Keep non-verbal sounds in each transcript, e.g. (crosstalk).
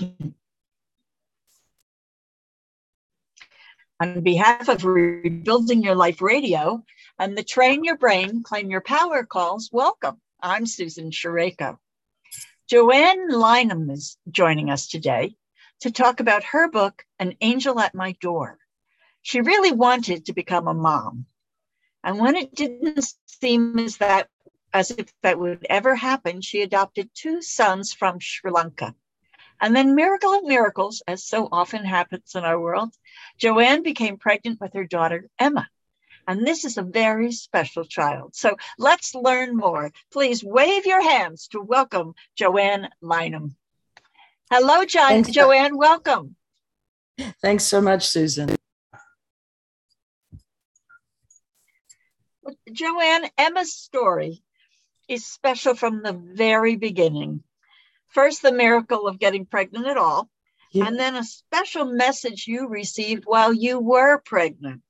On behalf of Rebuilding Your Life Radio and the Train Your Brain, Claim Your Power calls, welcome. I'm Susan Shareko. Joanne Lynham is joining us today to talk about her book, An Angel at My Door. She really wanted to become a mom. And when it didn't seem as that as if that would ever happen, she adopted two sons from Sri Lanka. And then, miracle of miracles, as so often happens in our world, Joanne became pregnant with her daughter, Emma. And this is a very special child. So let's learn more. Please wave your hands to welcome Joanne Lynham. Hello, John. Thanks, Joanne. Welcome. Thanks so much, Susan. Joanne, Emma's story is special from the very beginning. First, the miracle of getting pregnant at all, yeah. and then a special message you received while you were pregnant.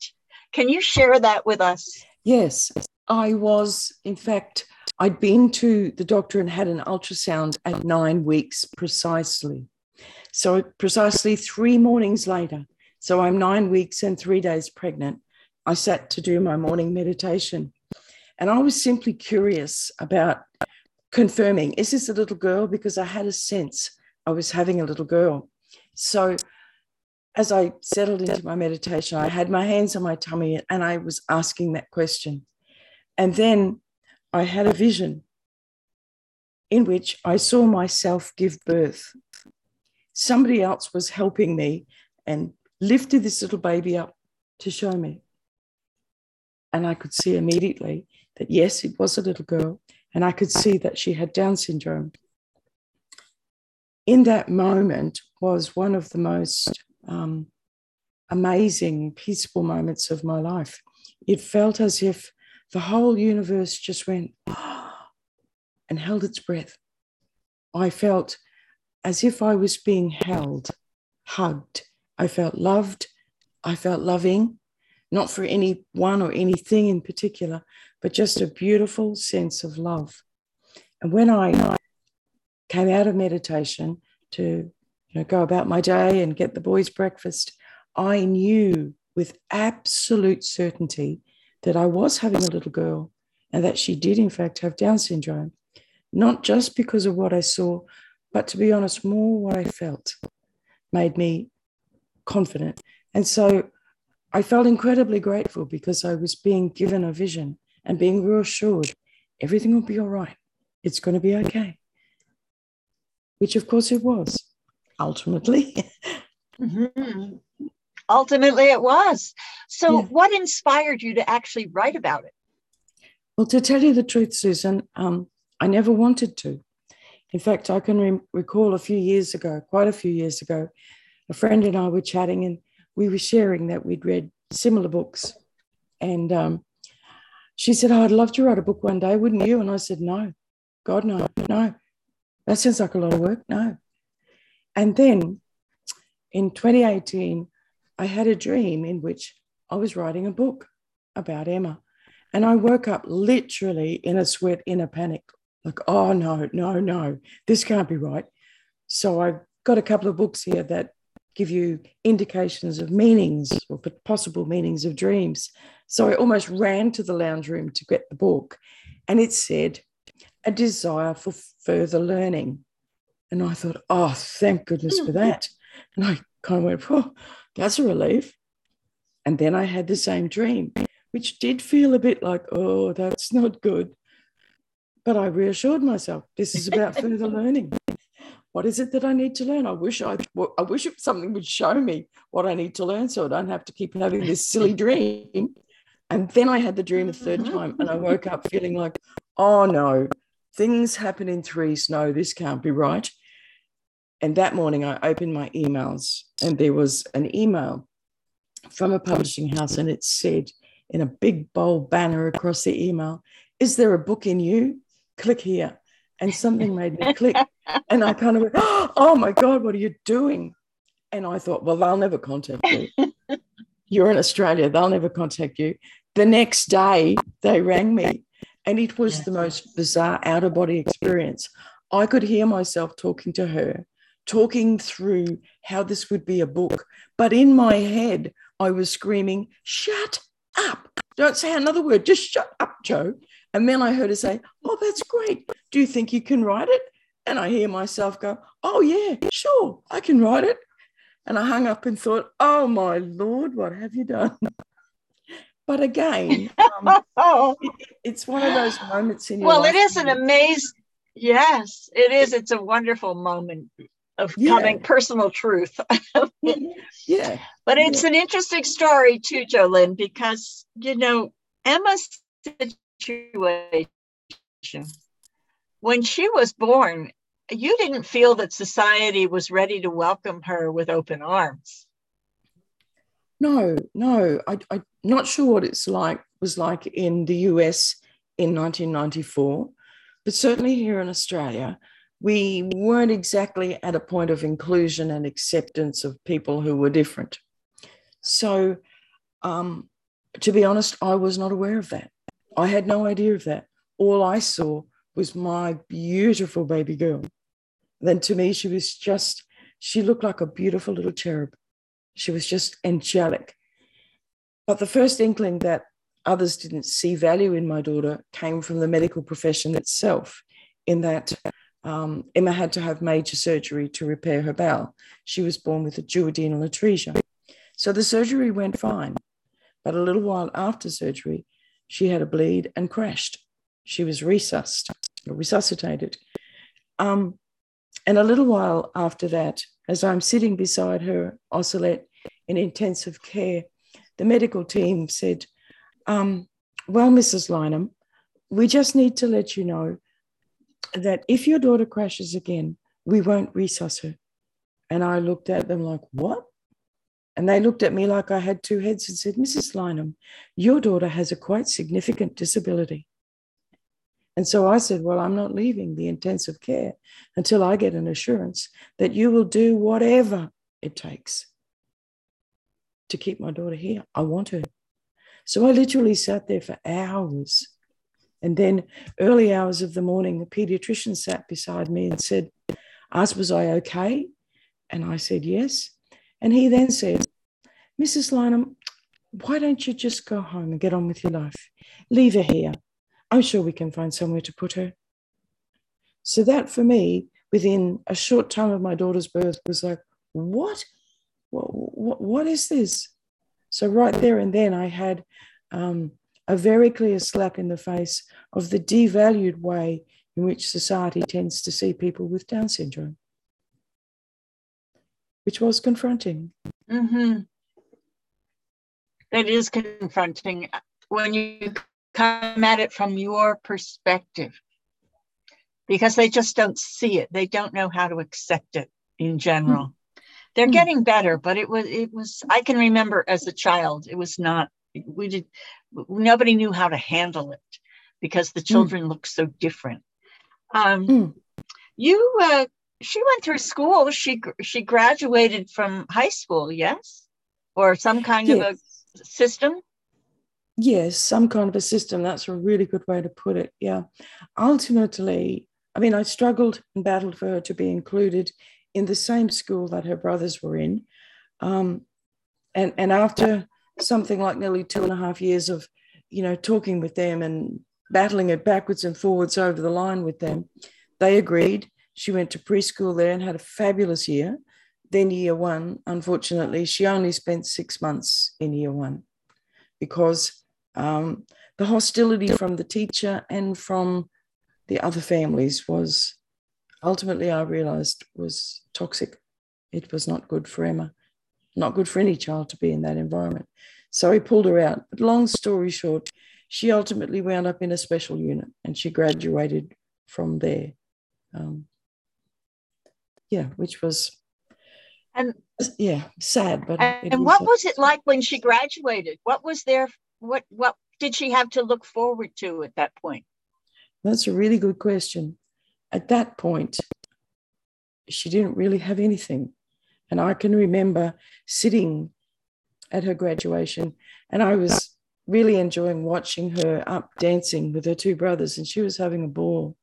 Can you share that with us? Yes, I was, in fact, I'd been to the doctor and had an ultrasound at nine weeks precisely. So, precisely three mornings later, so I'm nine weeks and three days pregnant, I sat to do my morning meditation. And I was simply curious about confirming is this a little girl? Because I had a sense I was having a little girl. So as I settled into my meditation, I had my hands on my tummy and I was asking that question. And then I had a vision in which I saw myself give birth. Somebody else was helping me and lifted this little baby up to show me. And I could see immediately that yes, it was a little girl, and I could see that she had Down syndrome. In that moment was one of the most um, amazing, peaceful moments of my life. It felt as if the whole universe just went (gasps) and held its breath. I felt as if I was being held, hugged. I felt loved. I felt loving, not for any one or anything in particular, but just a beautiful sense of love. And when I came out of meditation to you know, go about my day and get the boys breakfast, I knew with absolute certainty that I was having a little girl and that she did, in fact, have Down syndrome, not just because of what I saw, but to be honest, more what I felt made me confident. And so I felt incredibly grateful because I was being given a vision and being reassured everything will be all right. It's going to be okay. Which, of course, it was ultimately. (laughs) mm-hmm. Ultimately, it was. So, yeah. what inspired you to actually write about it? Well, to tell you the truth, Susan, um, I never wanted to. In fact, I can re- recall a few years ago, quite a few years ago, a friend and I were chatting and we were sharing that we'd read similar books. And um, she said, oh, I'd love to write a book one day, wouldn't you? And I said, No, God, no, no. That sounds like a lot of work. No. And then in 2018, I had a dream in which I was writing a book about Emma. And I woke up literally in a sweat, in a panic, like, oh, no, no, no, this can't be right. So I got a couple of books here that give you indications of meanings or possible meanings of dreams. So I almost ran to the lounge room to get the book, and it said, A desire for further learning. And I thought, Oh, thank goodness for hmm. that. And I kind of went, Oh, that's a relief. And then I had the same dream, which did feel a bit like, Oh, that's not good. But I reassured myself, this is about (laughs) further learning what is it that I need to learn? I wish I, I wish something would show me what I need to learn, so I don't have to keep having this silly (laughs) dream. And then I had the dream a third mm-hmm. time, and I woke up feeling like, oh no, things happen in threes. No, this can't be right. And that morning, I opened my emails, and there was an email from a publishing house, and it said in a big bold banner across the email, "Is there a book in you? Click here." And something made me click. And I kind of went, (gasps) oh my God, what are you doing? And I thought, well, they'll never contact you. (laughs) You're in Australia, they'll never contact you. The next day, they rang me, and it was the most bizarre out of body experience. I could hear myself talking to her talking through how this would be a book. But in my head, I was screaming, Shut up. Don't say another word. Just shut up, Jo. And then I heard her say, Oh, that's great. Do you think you can write it? And I hear myself go, Oh, yeah, sure, I can write it. And I hung up and thought, Oh, my Lord, what have you done? But again, um, (laughs) oh. it, it's one of those moments in your life. well, it is an amazing, yes, it is. It's a wonderful moment of yeah. coming personal truth. yeah. (laughs) But it's yeah. an interesting story too, Jolynn, because you know, Emma's situation when she was born, you didn't feel that society was ready to welcome her with open arms. No, no, I, I'm not sure what it's like was like in the US in 1994, but certainly here in Australia, we weren't exactly at a point of inclusion and acceptance of people who were different. So, um, to be honest, I was not aware of that. I had no idea of that. All I saw was my beautiful baby girl. Then to me, she was just, she looked like a beautiful little cherub. She was just angelic. But the first inkling that others didn't see value in my daughter came from the medical profession itself, in that um, Emma had to have major surgery to repair her bowel. She was born with a duodenal atresia. So the surgery went fine. But a little while after surgery, she had a bleed and crashed. She was resuscitated. Um, and a little while after that, as I'm sitting beside her isolette in intensive care, the medical team said, um, Well, Mrs. Lynham, we just need to let you know that if your daughter crashes again, we won't resuscitate her. And I looked at them like, What? And they looked at me like I had two heads and said, Mrs. Lynham, your daughter has a quite significant disability. And so I said, Well, I'm not leaving the intensive care until I get an assurance that you will do whatever it takes to keep my daughter here. I want her. So I literally sat there for hours. And then, early hours of the morning, the pediatrician sat beside me and said, Asked, was I okay? And I said, Yes. And he then said, Mrs. Lynham, why don't you just go home and get on with your life? Leave her here. I'm sure we can find somewhere to put her. So that for me, within a short time of my daughter's birth, was like, what? What, what, what is this? So right there and then, I had um, a very clear slap in the face of the devalued way in which society tends to see people with Down syndrome, which was confronting. Mm-hmm. That is confronting when you come at it from your perspective because they just don't see it. They don't know how to accept it in general. Mm. They're mm. getting better, but it was it was I can remember as a child, it was not we did nobody knew how to handle it because the hmm. children mm. looked so different. Um, hmm. you uh, she went through school. She she graduated from high school, yes, or some kind yes. of a system. Yes, some kind of a system. That's a really good way to put it. Yeah. Ultimately, I mean, I struggled and battled for her to be included in the same school that her brothers were in. Um, and, and after something like nearly two and a half years of, you know, talking with them and battling it backwards and forwards over the line with them, they agreed. She went to preschool there and had a fabulous year. Then, year one, unfortunately, she only spent six months in year one because um, the hostility from the teacher and from the other families was ultimately I realized was toxic. It was not good for Emma, not good for any child to be in that environment. So he pulled her out. But long story short, she ultimately wound up in a special unit and she graduated from there. Um, yeah, which was and yeah sad but and what was it like when she graduated what was there what what did she have to look forward to at that point? That's a really good question. At that point, she didn't really have anything. And I can remember sitting at her graduation and I was really enjoying watching her up dancing with her two brothers and she was having a ball.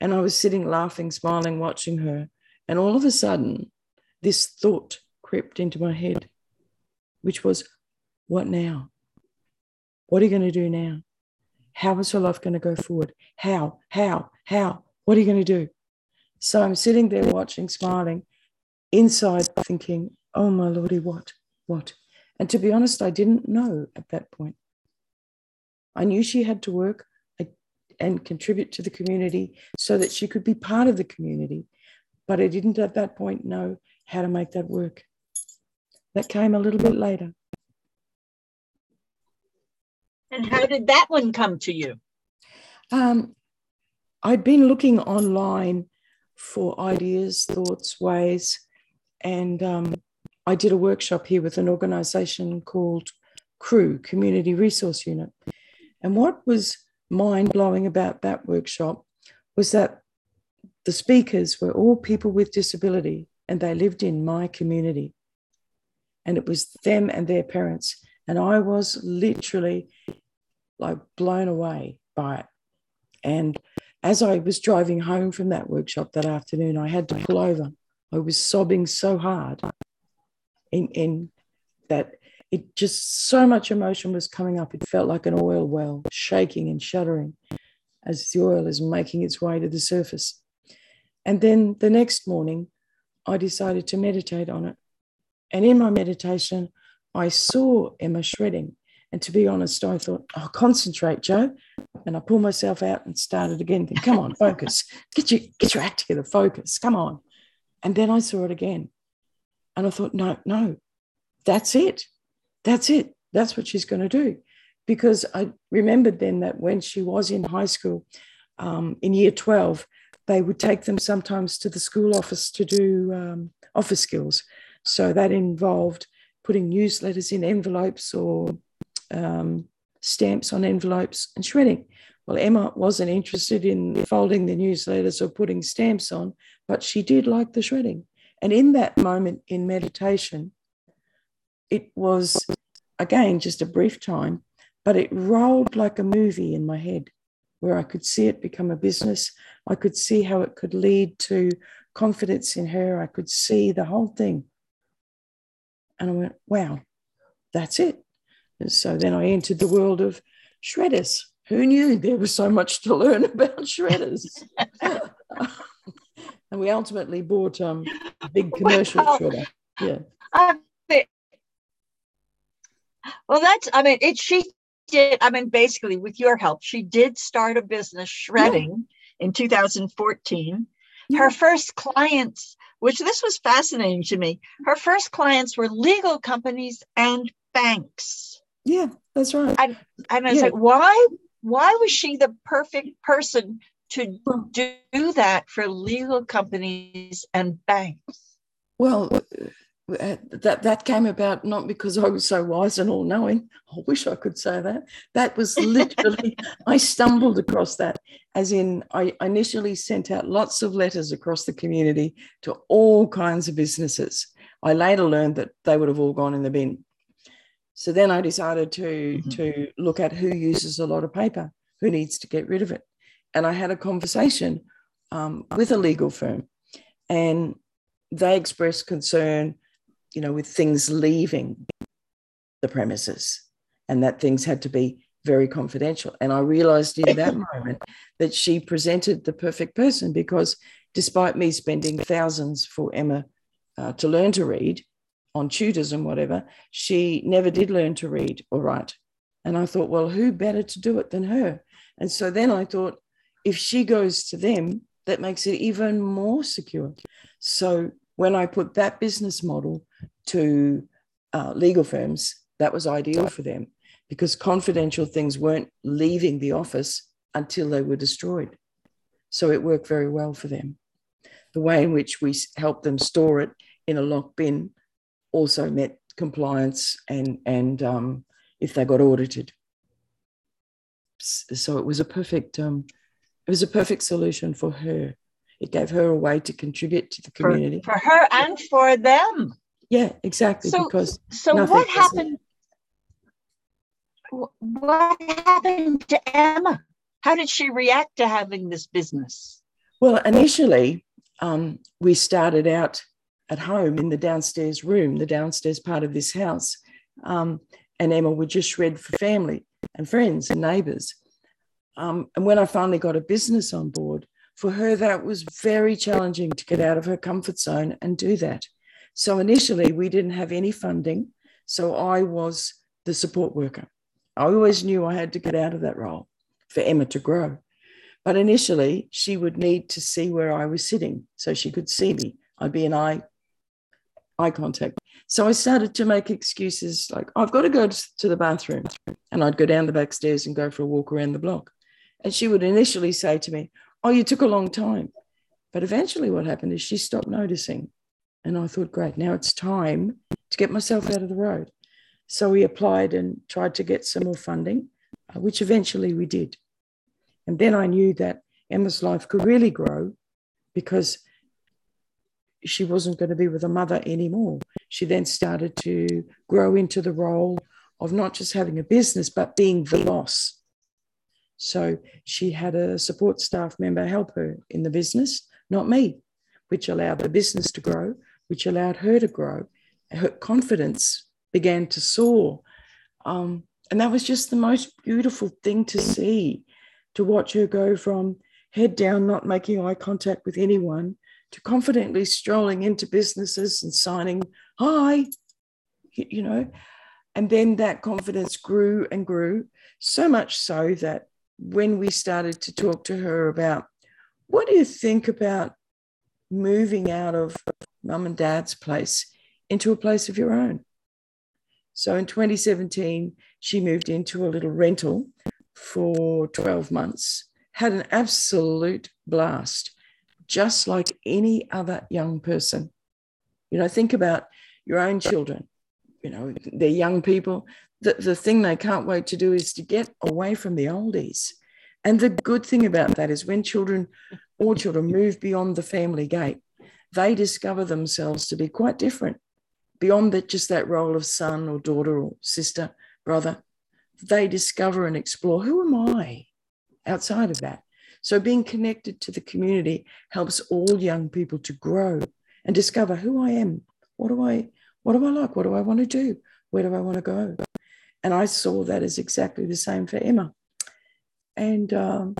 And I was sitting laughing, smiling, watching her. And all of a sudden, this thought crept into my head, which was, what now? What are you going to do now? How is your life going to go forward? How? How? How? What are you going to do? So I'm sitting there watching, smiling, inside thinking, oh my lordy, what? What? And to be honest, I didn't know at that point. I knew she had to work and contribute to the community so that she could be part of the community. But I didn't at that point know how to make that work. That came a little bit later. And how did that one come to you? Um, I'd been looking online for ideas, thoughts, ways, and um, I did a workshop here with an organization called CREW, Community Resource Unit. And what was mind blowing about that workshop was that the speakers were all people with disability and they lived in my community. And it was them and their parents. And I was literally like blown away by it. And as I was driving home from that workshop that afternoon, I had to pull over. I was sobbing so hard in, in that it just so much emotion was coming up. It felt like an oil well, shaking and shuddering as the oil is making its way to the surface. And then the next morning, I decided to meditate on it. And in my meditation, I saw Emma shredding. And to be honest, I thought, I'll concentrate, Joe. And I pulled myself out and started again. Think, Come on, (laughs) focus. Get your, get your act together, focus. Come on. And then I saw it again. And I thought, no, no, that's it. That's it. That's what she's going to do. Because I remembered then that when she was in high school, um, in year 12, they would take them sometimes to the school office to do um, office skills. So that involved putting newsletters in envelopes or um, stamps on envelopes and shredding. Well, Emma wasn't interested in folding the newsletters or putting stamps on, but she did like the shredding. And in that moment in meditation, it was again just a brief time, but it rolled like a movie in my head where I could see it become a business. I could see how it could lead to confidence in her. I could see the whole thing. And I went, wow, that's it. And so then I entered the world of shredders. Who knew there was so much to learn (laughs) about shredders? (laughs) and we ultimately bought um, a big commercial well, shredder. Yeah. Well, that's, I mean, it, she did, I mean, basically with your help, she did start a business shredding yeah. in 2014. Yeah. Her first clients, which this was fascinating to me, her first clients were legal companies and banks. Yeah, that's right. And, and I was yeah. like, why, why was she the perfect person to do that for legal companies and banks? Well, uh, that that came about not because I was so wise and all knowing. I wish I could say that. That was (laughs) literally I stumbled across that. As in, I initially sent out lots of letters across the community to all kinds of businesses. I later learned that they would have all gone in the bin. So then I decided to mm-hmm. to look at who uses a lot of paper, who needs to get rid of it, and I had a conversation um, with a legal firm, and they expressed concern you know, with things leaving the premises and that things had to be very confidential. And I realized in that moment that she presented the perfect person because despite me spending thousands for Emma uh, to learn to read on tutors and whatever, she never did learn to read or write. And I thought, well, who better to do it than her? And so then I thought, if she goes to them, that makes it even more secure. So when I put that business model to uh, legal firms, that was ideal for them because confidential things weren't leaving the office until they were destroyed. So it worked very well for them. The way in which we helped them store it in a locked bin also met compliance and and um, if they got audited. So it was a perfect um, it was a perfect solution for her it gave her a way to contribute to the community. for, for her and for them. Yeah exactly so, because so what happened? What happened to emma? How did she react to having this business? Well initially um, we started out at home in the downstairs room, the downstairs part of this house. Um, and Emma would just read for family and friends and neighbors. Um, and when I finally got a business on board, for her, that was very challenging to get out of her comfort zone and do that. So initially, we didn't have any funding. So I was the support worker. I always knew I had to get out of that role for Emma to grow. But initially, she would need to see where I was sitting so she could see me. I'd be in eye, eye contact. So I started to make excuses like, I've got to go to the bathroom. And I'd go down the back stairs and go for a walk around the block. And she would initially say to me, Oh, you took a long time. But eventually, what happened is she stopped noticing. And I thought, Great, now it's time to get myself out of the road. So we applied and tried to get some more funding, uh, which eventually we did. And then I knew that Emma's life could really grow because she wasn't going to be with a mother anymore. She then started to grow into the role of not just having a business, but being the boss. So she had a support staff member help her in the business, not me, which allowed the business to grow, which allowed her to grow. Her confidence began to soar. Um, and that was just the most beautiful thing to see, to watch her go from head down, not making eye contact with anyone, to confidently strolling into businesses and signing, hi, you know. And then that confidence grew and grew, so much so that when we started to talk to her about what do you think about moving out of mum and dad's place into a place of your own? So in 2017, she moved into a little rental for 12 months, had an absolute blast, just like any other young person. You know, think about your own children. You know, they're young people. The, the thing they can't wait to do is to get away from the oldies. And the good thing about that is when children, or children, move beyond the family gate, they discover themselves to be quite different beyond that, just that role of son or daughter or sister, brother, they discover and explore who am I outside of that. So being connected to the community helps all young people to grow and discover who I am. What do I what do I like? What do I want to do? Where do I want to go? And I saw that as exactly the same for Emma. And um,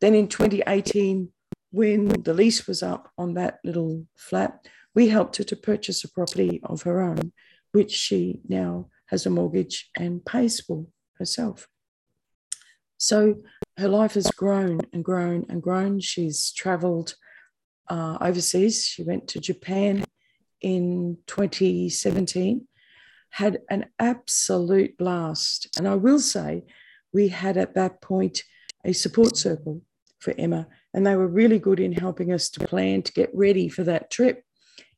then in 2018, when the lease was up on that little flat, we helped her to purchase a property of her own, which she now has a mortgage and pays for herself. So her life has grown and grown and grown. She's traveled uh, overseas. She went to Japan in 2017, had an absolute blast. And I will say, we had at that point a support circle for Emma, and they were really good in helping us to plan to get ready for that trip.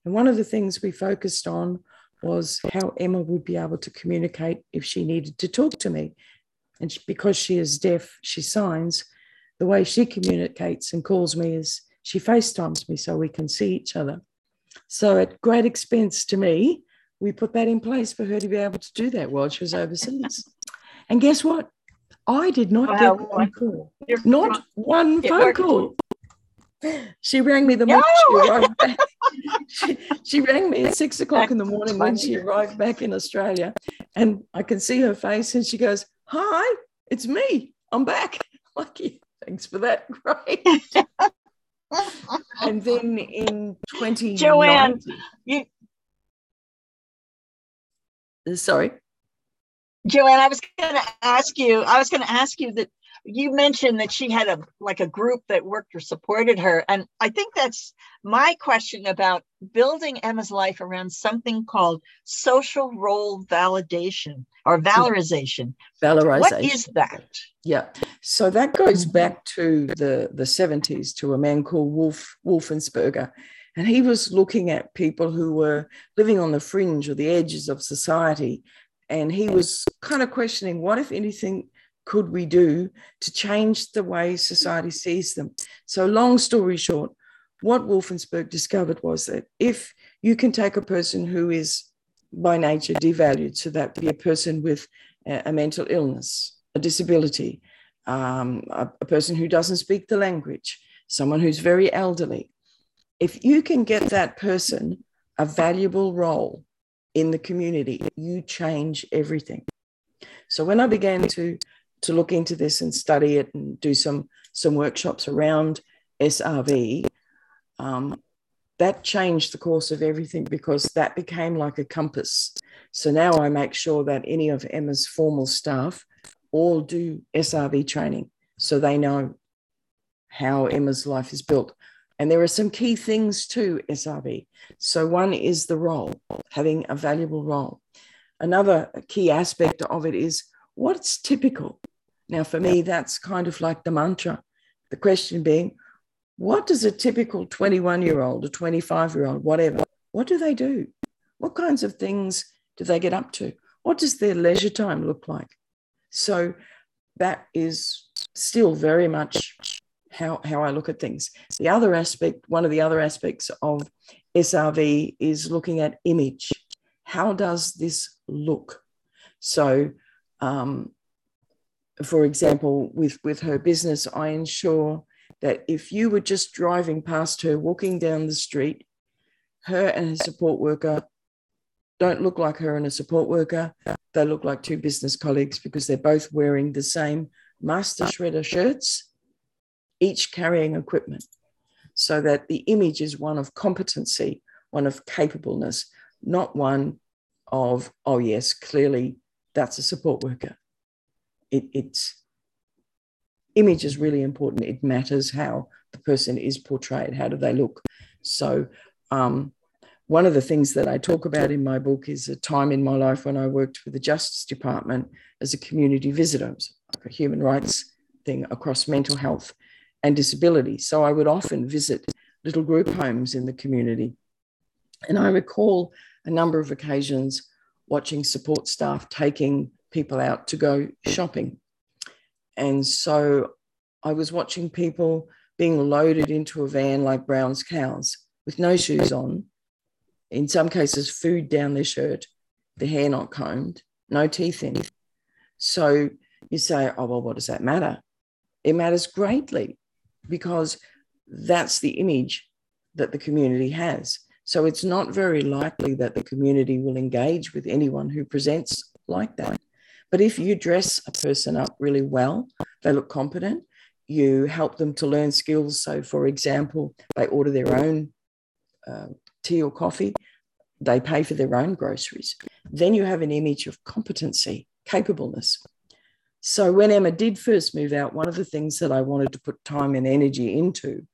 And one of the things we focused on was how Emma would be able to communicate if she needed to talk to me. And because she is deaf, she signs. The way she communicates and calls me is she FaceTimes me so we can see each other. So, at great expense to me, we put that in place for her to be able to do that while she was overseas. and guess what? I did not wow. get one call, not one phone call. She rang me the morning she arrived back. She, she, rang me at six o'clock in the morning when she arrived back in Australia. And I can see her face and she goes, Hi, it's me. I'm back. (laughs) Lucky. Thanks for that. (laughs) Great. (laughs) and then in 20 Joanne, you sorry. Joanne, I was going to ask you, I was going to ask you that you mentioned that she had a like a group that worked or supported her and i think that's my question about building emma's life around something called social role validation or valorization valorization. What is that? Yeah. So that goes back to the the 70s to a man called Wolf Wolfensberger and he was looking at people who were living on the fringe or the edges of society and he was kind of questioning what if anything could we do to change the way society sees them? So, long story short, what Wolfensberger discovered was that if you can take a person who is by nature devalued, so that be a person with a, mental illness, a disability, um, a, a person who doesn't speak the language, someone who's very elderly, if you can get that person a valuable role in the community, you change everything. So when I began to to look into this and study it and do some some workshops around SRV, um, that changed the course of everything because that became like a compass. So now I make sure that any of Emma's formal staff all do SRV training so they know how Emma's life is built. And there are some key things to SRV. So, one is the role, having a valuable role. Another key aspect of it is what's typical. Now, for me, that's kind of like the mantra. The question being, what does a typical 21 year old, a 25 year old, whatever, what do they do? What kinds of things do they get up to? What does their leisure time look like? So that is still very much how, how I look at things. The other aspect, one of the other aspects of SRV is looking at image. How does this look? So, um, for example, with, with her business, I ensure that if you were just driving past her, walking down the street, her and her support worker don't look like her and a support worker. They look like two business colleagues because they're both wearing the same master shredder shirts each carrying equipment, so that the image is one of competency, one of capableness, not one of, oh, yes, clearly that's a support worker. It, it's image is really important. It matters how the person is portrayed. How do they look? So, um, one of the things that I talk about in my book is a time in my life when I worked for the Justice Department as a community visitor, like a human rights thing across mental health and disability. So I would often visit little group homes in the community. And I recall a number of occasions watching support staff taking people out to go shopping. And so I was watching people being loaded into a van like Brown's cows with no shoes on, in some cases, food down their shirt, the hair not combed, no teeth in. So you say, oh, well, what does that matter? It matters greatly because that's the image that the community has. So it's not very likely that the community will engage with anyone who presents like that. But if you dress a person up really well, they look competent, you help them to learn skills. So, for example, they order their own uh, tea or coffee, they pay for their own groceries. Then you have an image of competency, capableness. So when Emma did first move out, one of the things that I wanted to put time and energy into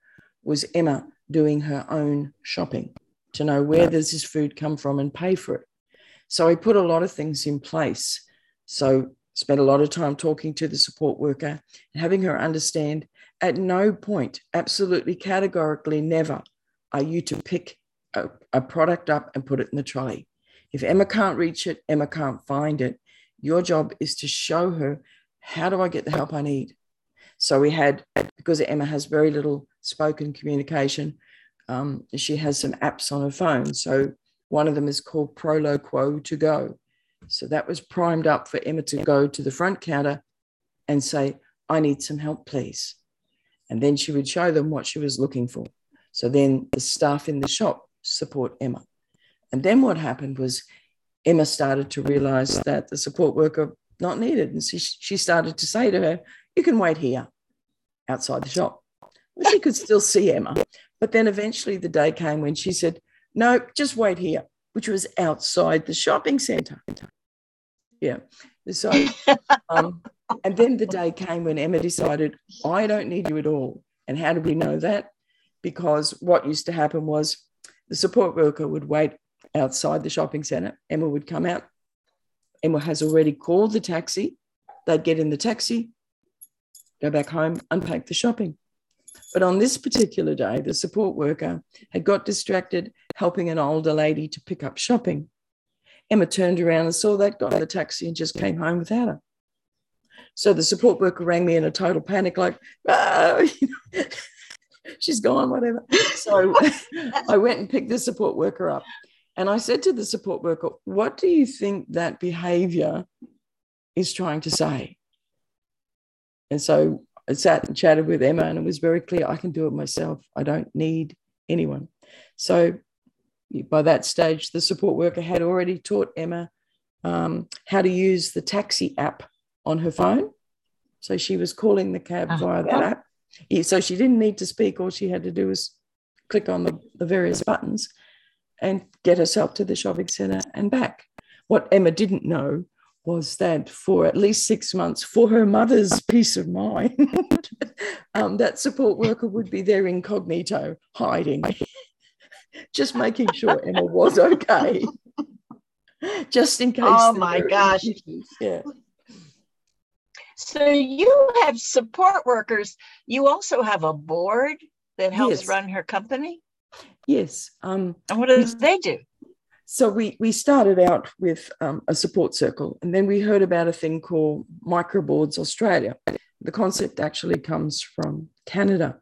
was Emma doing her own shopping to know where does this food come from and pay for it. So I put a lot of things in place. So spent a lot of time talking to the support worker and having her understand at no point, absolutely categorically never, are you to pick a, a product up and put it in the trolley. If Emma can't reach it, Emma can't find it. Your job is to show her how do I get the help I need? So we had, because Emma has very little spoken communication, um, she has some apps on her phone. So one of them is called Proloquo2Go. So that was primed up for Emma to go to the front counter and say, I need some help, please. And then she would show them what she was looking for. So then the staff in the shop support Emma. And then what happened was Emma started to realize that the support worker not needed. And she, she started to say to her, You can wait here outside the shop. Well, she could still see Emma. But then eventually the day came when she said, No, just wait here, which was outside the shopping center. Yeah. So, (laughs) um, and then the day came when Emma decided, I don't need you at all. And how do we know that? Because what used to happen was the support worker would wait outside the shopping center. Emma would come out, Emma has already called the taxi. They'd get in the taxi, go back home, unpack the shopping. But on this particular day, the support worker had got distracted helping an older lady to pick up shopping. Emma turned around and saw that, got in the taxi, and just came home without her. So the support worker rang me in a total panic, like, (laughs) oh, (laughs) she's gone, whatever. So (laughs) I went and picked the support worker up. And I said to the support worker, What do you think that behavior is trying to say? And so I sat and chatted with Emma, and it was very clear I can do it myself. I don't need anyone. So by that stage, the support worker had already taught Emma um, how to use the taxi app on her phone. So she was calling the cab uh-huh. via that app. Yeah, so she didn't need to speak. All she had to do was click on the, the various buttons and get herself to the shopping centre and back. What Emma didn't know was that for at least six months, for her mother's peace of mind, (laughs) um, that support worker would be there incognito, hiding, (laughs) just making sure Emma was (laughs) okay, just in case. Oh my gosh. Issues. Yeah. So you have support workers. You also have a board that helps yes. run her company. Yes. Um, and what do they do? So we we started out with um, a support circle, and then we heard about a thing called Microboards Australia. The concept actually comes from Canada.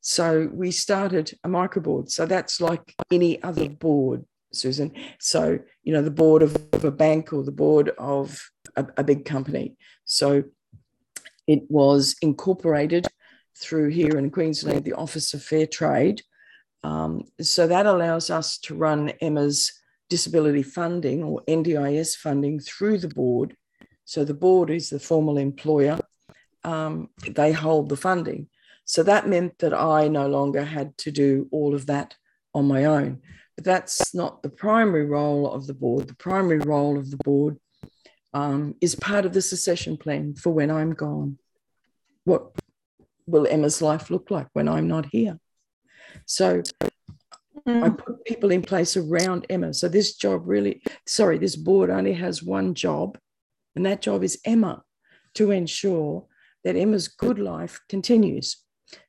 So we started a microboard. So that's like any other board, Susan. So you know the board of, of a bank or the board of a, a big company. So it was incorporated through here in Queensland, the Office of Fair Trade. Um, so that allows us to run Emma's disability funding or NDIS funding through the board. So the board is the formal employer, um, they hold the funding. So that meant that I no longer had to do all of that on my own. But that's not the primary role of the board. The primary role of the board um, is part of the succession plan for when I'm gone. What will Emma's life look like when I'm not here? So Mm. I put people in place around Emma. So this job really, sorry, this board only has one job, and that job is Emma to ensure that Emma's good life continues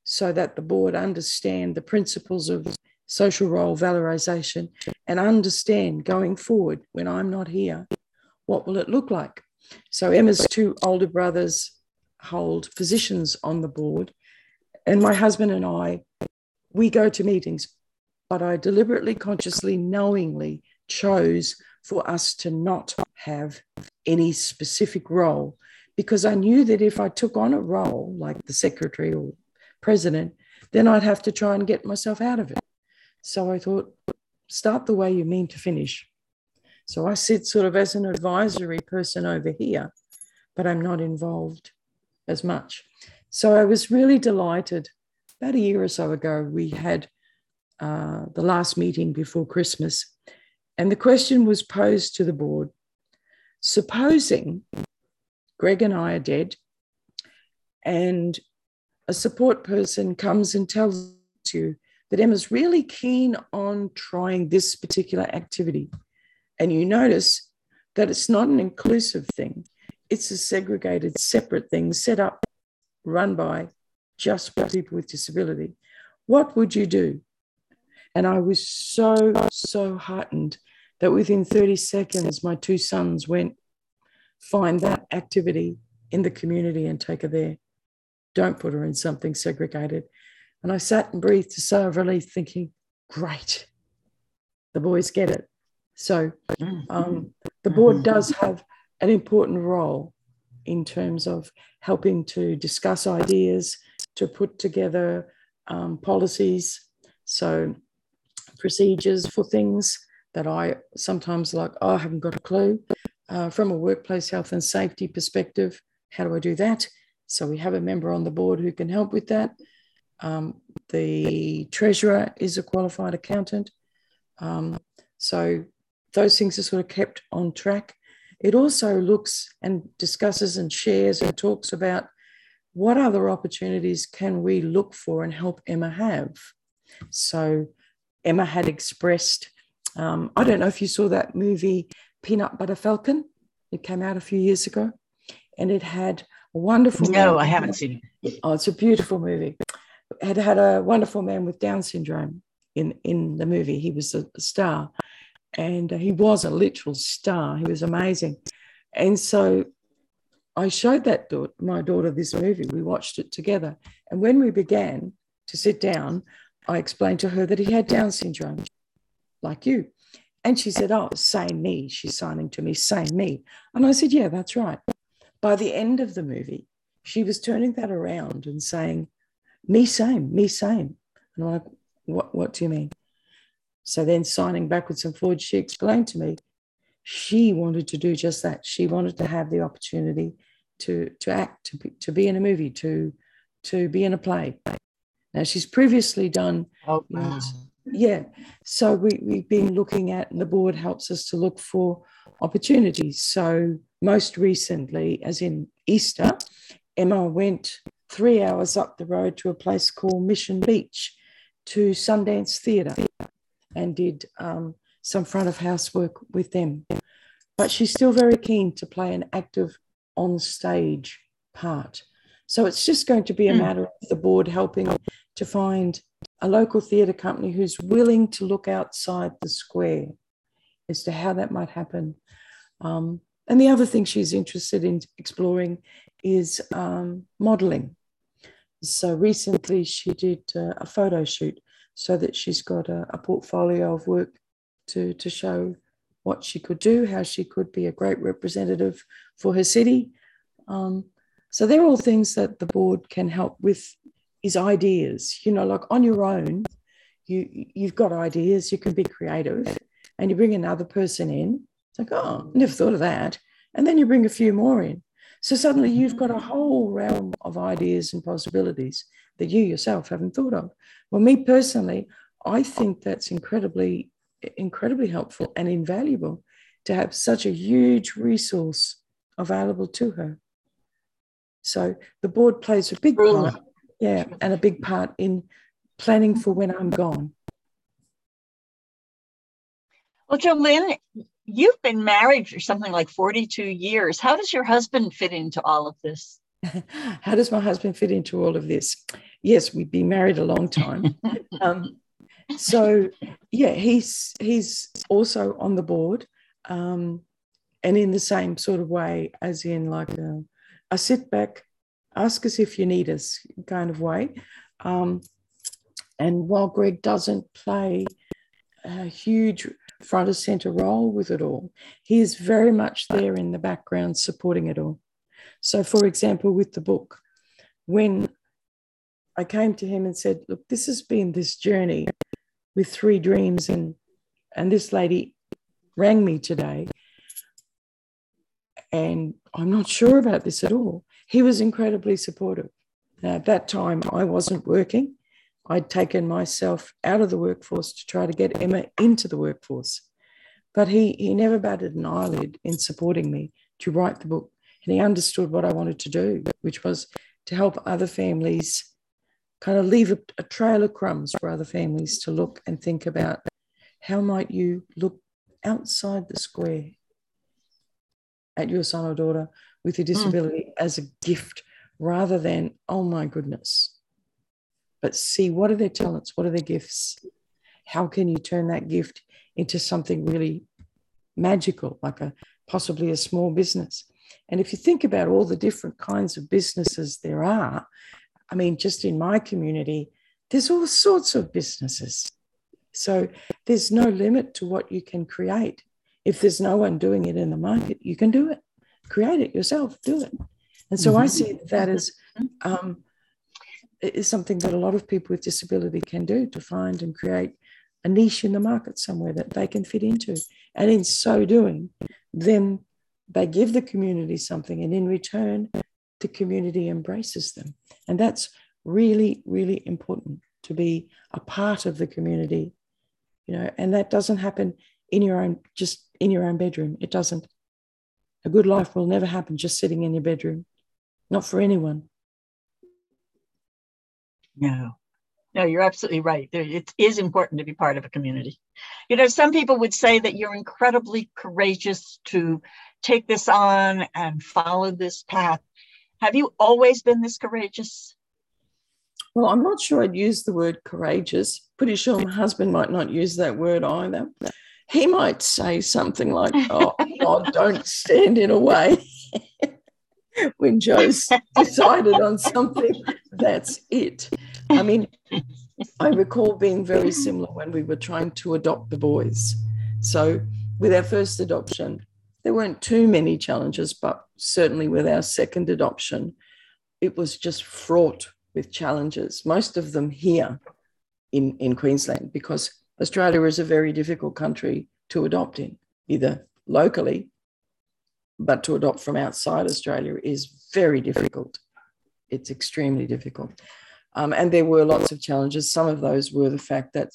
so that the board understand the principles of social role valorization and understand going forward when I'm not here, what will it look like? So Emma's two older brothers hold positions on the board, and my husband and I, we go to meetings but I deliberately, consciously, knowingly chose for us to not have any specific role because I knew that if I took on a role like the secretary or president, then I'd have to try and get myself out of it. So I thought, start the way you mean to finish. So I sit sort of as an advisory person over here, but I'm not involved as much. So I was really delighted. About a year or so ago, we had uh, the last meeting before Christmas. And the question was posed to the board supposing Greg and I are dead, and a support person comes and tells you that Emma's really keen on trying this particular activity, and you notice that it's not an inclusive thing, it's a segregated, separate thing set up, run by just for people with disability. What would you do? And I was so, so heartened that within 30 seconds, my two sons went, find that activity in the community and take her there. Don't put her in something segregated. And I sat and breathed a sigh of relief, thinking, great, the boys get it. So um, the board does have an important role in terms of helping to discuss ideas, to put together um, policies. So procedures for things that I sometimes like, oh, I haven't got a clue. Uh, from a workplace health and safety perspective, how do I do that? So we have a member on the board who can help with that. Um, the treasurer is a qualified accountant. Um, so those things are sort of kept on track. It also looks and discusses and shares and talks about what other opportunities can we look for and help Emma have. So Emma had expressed. Um, I don't know if you saw that movie, Peanut Butter Falcon. It came out a few years ago, and it had a wonderful. No. I haven't seen it. Oh, it's a beautiful movie. It had had a wonderful man with Down syndrome in in the movie. He was a, a star, and he was a literal star. He was amazing, and so I showed that daughter, my daughter this movie. We watched it together, and when we began to sit down, I explained to her that he had Down syndrome, like you. And she said, Oh, same me. She's signing to me, same me. And I said, Yeah, that's right. By the end of the movie, she was turning that around and saying, Me same, me same. And I'm like, What, what do you mean? So then signing backwards and forwards, she explained to me she wanted to do just that. She wanted to have the opportunity to, to act, to be, to be in a movie, to, to be in a play. Now she's previously done, Oh, wow. yeah. So we, we've been looking at, and the board helps us to look for opportunities. So most recently, as in Easter, Emma went three hours up the road to a place called Mission Beach to Sundance Theatre and did um, some front of house work with them. But she's still very keen to play an active on stage part. So it's just going to be a Mm. matter of the board helping to find a local theatre company who's willing to look outside the square as to how that might happen. Um, and the other thing she's interested in exploring is um, modeling. So recently she did uh, a photo shoot so that she's got a, a portfolio of work to, to show what she could do, how she could be a great representative for her city. Um, so they're all things that the board can help with is ideas. You know, like on your own, you you've got ideas, you can be creative, and you bring another person in. It's like, oh, never thought of that. And then you bring a few more in. So suddenly you've got a whole realm of ideas and possibilities that you yourself haven't thought of. Well, me personally, I think that's incredibly, incredibly helpful and invaluable to have such a huge resource available to her. So the board plays a big part, yeah, and a big part in planning for when I'm gone. Well, Jolene, you've been married for something like 42 years. How does your husband fit into all of this? (laughs) How does my husband fit into all of this? Yes, we've been married a long time. (laughs) um, so yeah, he's he's also on the board, um, and in the same sort of way, as in like a, a sit back, ask us if you need us kind of way. Um, and while Greg doesn't play a huge front of center role with it all, he is very much there in the background supporting it all. So, for example, with the book, when I came to him and said, Look, this has been this journey with three dreams, and, and this lady rang me today, and I'm not sure about this at all. He was incredibly supportive. Now, at that time, I wasn't working. I'd taken myself out of the workforce to try to get Emma into the workforce. But he, he never batted an eyelid in supporting me to write the book. And he understood what I wanted to do, which was to help other families kind of leave a, a trail of crumbs for other families to look and think about how might you look outside the square at your son or daughter with a hmm. disability as a gift rather than, oh my goodness. But see what are their talents? What are their gifts? How can you turn that gift into something really magical, like a possibly a small business? And if you think about all the different kinds of businesses there are, I mean, just in my community, there's all sorts of businesses. So there's no limit to what you can create. If there's no one doing it in the market, you can do it. Create it yourself, do it. And so I see that as um, is something that a lot of people with disability can do to find and create a niche in the market somewhere that they can fit into. And in so doing, then they give the community something, and in return, the community embraces them. And that's really, really important to be a part of the community, you know, and that doesn't happen in your own, just in your own bedroom. It doesn't. A good life will never happen just sitting in your bedroom, not for anyone. No, no, you're absolutely right. It is important to be part of a community. You know, some people would say that you're incredibly courageous to take this on and follow this path. Have you always been this courageous? Well, I'm not sure I'd use the word courageous. Pretty sure my husband might not use that word either. He might say something like, (laughs) Oh, God, don't stand in a way. (laughs) when Joe's decided on something, that's it. I mean, I recall being very similar when we were trying to adopt the boys. So, with our first adoption, there weren't too many challenges, but certainly with our second adoption, it was just fraught with challenges, most of them here in, in Queensland, because Australia is a very difficult country to adopt in, either locally, but to adopt from outside Australia is very difficult. It's extremely difficult. Um, and there were lots of challenges. Some of those were the fact that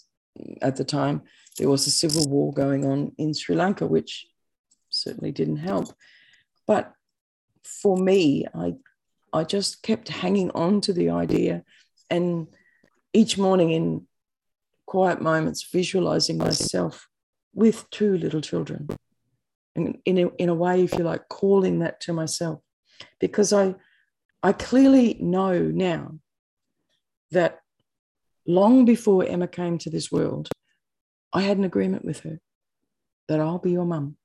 at the time there was a civil war going on in Sri Lanka, which certainly didn't help. But for me, I, I just kept hanging on to the idea and each morning in quiet moments, visualizing myself with two little children. And in a, in a way, if you like, calling that to myself. Because I, I clearly know now that long before Emma came to this world, I had an agreement with her that I'll be your mum,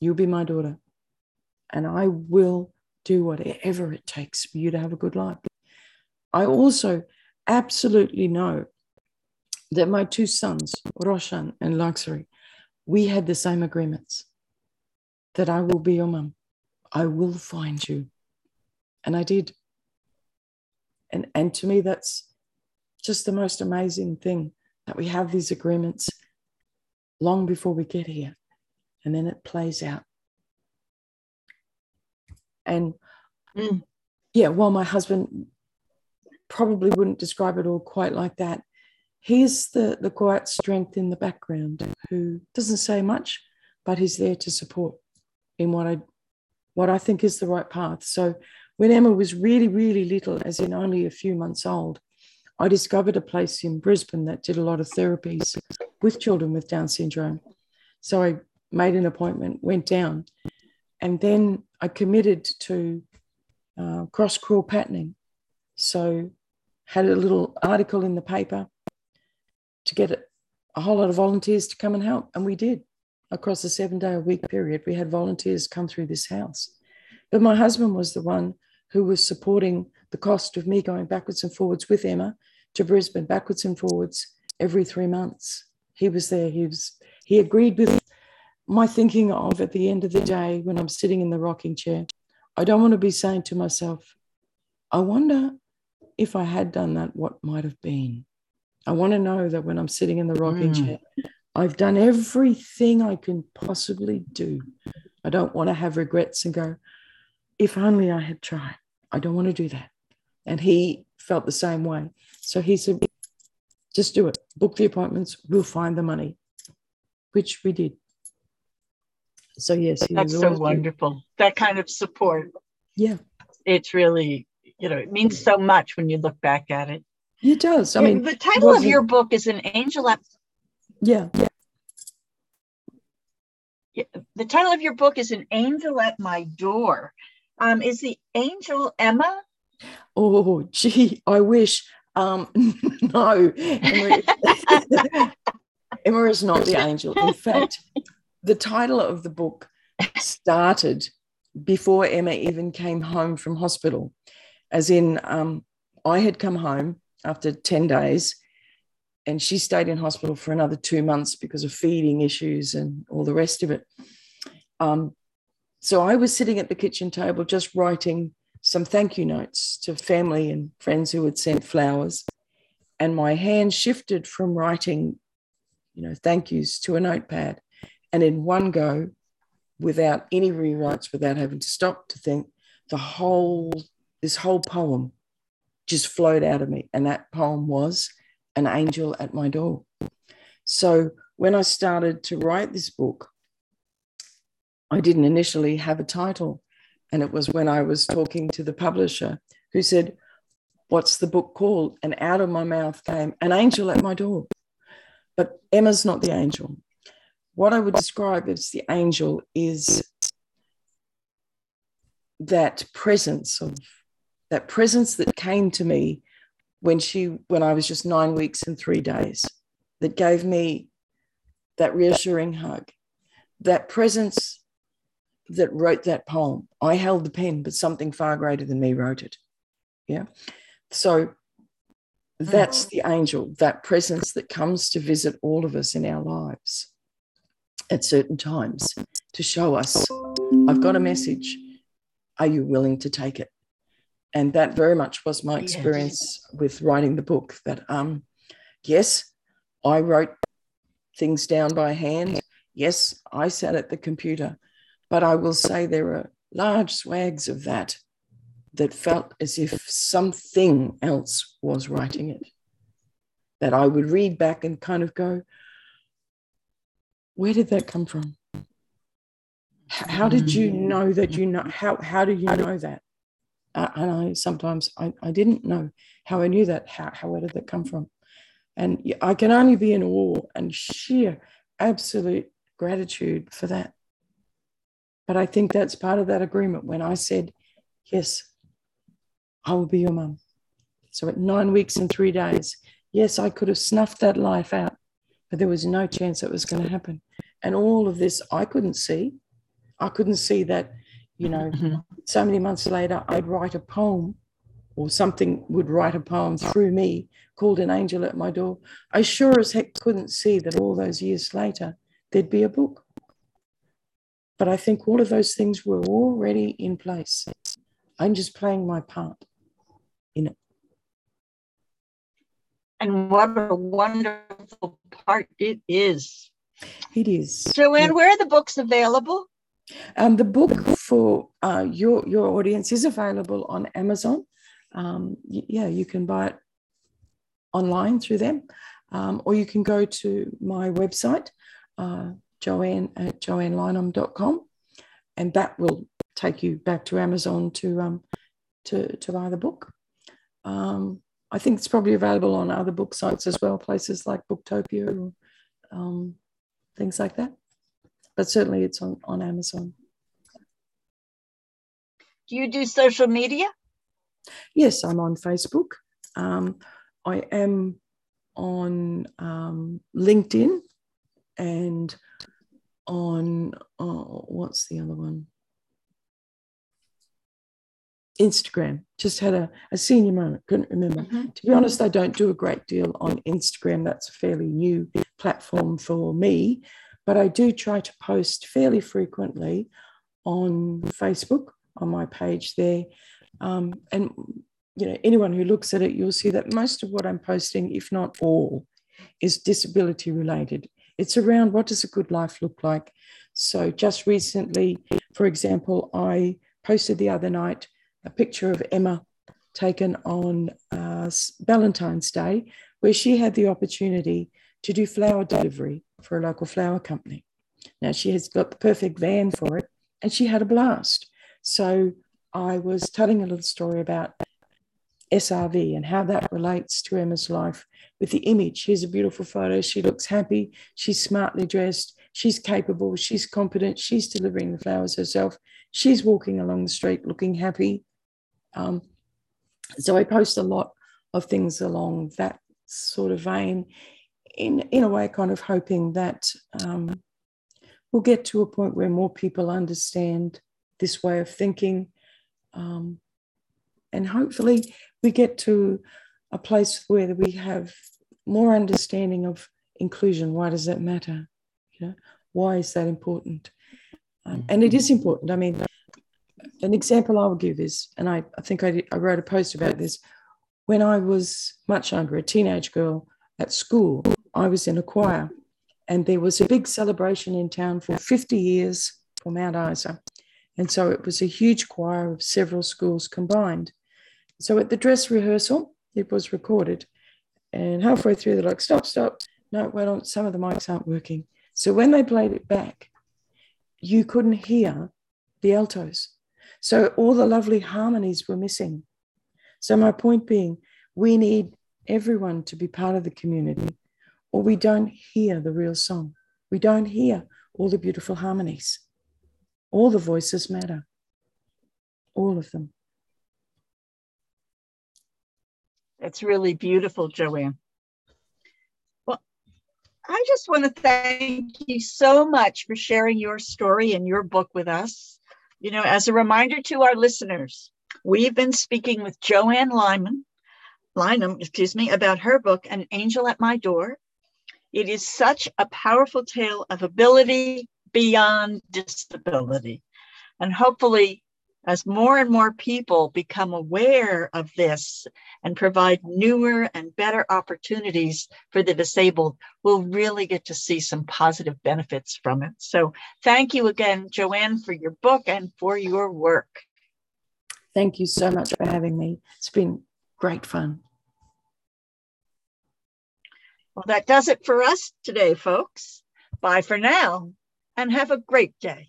you'll be my daughter, and I will do whatever it takes for you to have a good life. I also absolutely know that my two sons, Roshan and Laksari, we had the same agreements that I will be your mum. I will find you. And I did. And, and to me, that's just the most amazing thing that we have these agreements long before we get here. And then it plays out. And mm. yeah, while my husband probably wouldn't describe it all quite like that, he's the, the quiet strength in the background who doesn't say much, but he's there to support in what I what I think is the right path. So when Emma was really, really little, as in only a few months old, I discovered a place in Brisbane that did a lot of therapies with children with Down syndrome. So I made an appointment, went down, and then I committed to uh, cross crawl patterning. So had a little article in the paper to get a whole lot of volunteers to come and help, and we did. Across a seven day a week period, we had volunteers come through this house. But my husband was the one who was supporting the cost of me going backwards and forwards with Emma to Brisbane, backwards and forwards every three months. He was there. He was he agreed with my thinking of at the end of the day when I'm sitting in the rocking chair. I don't want to be saying to myself, I wonder if I had done that, what might have been. I want to know that when I'm sitting in the rocking mm. chair, I've done everything I can possibly do. I don't want to have regrets and go, if only I had tried. I don't want to do that. And he felt the same way. So he said, just do it. Book the appointments. We'll find the money, which we did. So, yes. That's so wonderful. Good. That kind of support. Yeah. It's really, you know, it means so much when you look back at it. It does. I mean, the title of your book is An Angel at. Yeah. Yeah. The title of your book is An Angel at My Door. Um, is the angel Emma? Oh, gee, I wish. Um, (laughs) no, Emma, (laughs) Emma is not the angel. In fact, the title of the book started before Emma even came home from hospital, as in, um, I had come home after 10 days and she stayed in hospital for another two months because of feeding issues and all the rest of it. Um, so I was sitting at the kitchen table just writing some thank you notes to family and friends who had sent flowers. And my hand shifted from writing, you know, thank yous to a notepad. And in one go, without any rewrites, without having to stop to think, the whole, this whole poem just flowed out of me. And that poem was An Angel at My Door. So when I started to write this book, I didn't initially have a title. And it was when I was talking to the publisher who said, What's the book called? And out of my mouth came, An Angel at My Door. But Emma's not the angel. What I would describe as the angel is that presence of that presence that came to me when she when I was just nine weeks and three days that gave me that reassuring hug that presence that wrote that poem. I held the pen, but something far greater than me wrote it. Yeah. So that's mm-hmm. the angel, that presence that comes to visit all of us in our lives at certain times to show us, I've got a message. Are you willing to take it? And that very much was my experience yes. with writing the book. That, um, yes, I wrote things down by hand. Yes, I sat at the computer, but I will say there are large swags of that that felt as if something else was writing it. That I would read back and kind of go, where did that come from? How did you mm. know that you know? How, how do you know that? Uh, and I sometimes I, I didn't know how I knew that. How, how where did that come from? And I can only be in awe and sheer absolute gratitude for that. But I think that's part of that agreement when I said, Yes, I will be your mum. So at nine weeks and three days, yes, I could have snuffed that life out, but there was no chance it was going to happen. And all of this I couldn't see. I couldn't see that, you know, mm-hmm. so many months later, I'd write a poem or something would write a poem through me called An Angel at My Door. I sure as heck couldn't see that all those years later, there'd be a book. But I think all of those things were already in place. I'm just playing my part in it. And what a wonderful part it is. It is. Joanne, yeah. where are the books available? Um, the book for uh, your your audience is available on Amazon. Um, yeah, you can buy it online through them, um, or you can go to my website, uh, Joanne at joannelynham.com, and that will take you back to Amazon to um, to to buy the book. Um, I think it's probably available on other book sites as well, places like Booktopia or um, things like that. But certainly it's on, on Amazon. Do you do social media? Yes, I'm on Facebook. Um, I am on um, LinkedIn and on oh, what's the other one? Instagram. Just had a, a senior moment, couldn't remember. Mm-hmm. To be honest, I don't do a great deal on Instagram. That's a fairly new platform for me, but I do try to post fairly frequently on Facebook on my page there. Um, and you know, anyone who looks at it, you'll see that most of what I'm posting, if not all, is disability related. It's around what does a good life look like. So just recently, for example, I posted the other night a picture of Emma taken on uh, Valentine's Day, where she had the opportunity to do flower delivery for a local flower company. Now, she has got the perfect van for it, and she had a blast. So, I was telling a little story about SRV and how that relates to Emma's life with the image. Here's a beautiful photo. She looks happy. She's smartly dressed. She's capable. She's competent. She's delivering the flowers herself. She's walking along the street looking happy. Um, so I post a lot of things along that sort of vein, in, in a way, kind of hoping that um, we'll get to a point where more people understand this way of thinking. Um, and hopefully, we get to a place where we have more understanding of inclusion. Why does that matter? You know, why is that important? Um, and it is important. I mean, an example I will give is, and I, I think I, did, I wrote a post about this. When I was much younger, a teenage girl at school, I was in a choir, and there was a big celebration in town for 50 years for Mount Isa. And so it was a huge choir of several schools combined. So at the dress rehearsal, it was recorded. And halfway through, they're like, stop, stop. No, well, some of the mics aren't working. So when they played it back, you couldn't hear the altos. So all the lovely harmonies were missing. So, my point being, we need everyone to be part of the community, or we don't hear the real song. We don't hear all the beautiful harmonies. All the voices matter, all of them. That's really beautiful, Joanne. Well, I just want to thank you so much for sharing your story and your book with us. You know, as a reminder to our listeners, we've been speaking with Joanne Lyman, Lynham, excuse me, about her book, An Angel at My Door. It is such a powerful tale of ability beyond disability. And hopefully, as more and more people become aware of this and provide newer and better opportunities for the disabled, we'll really get to see some positive benefits from it. So thank you again, Joanne, for your book and for your work. Thank you so much for having me. It's been great fun. Well, that does it for us today, folks. Bye for now and have a great day.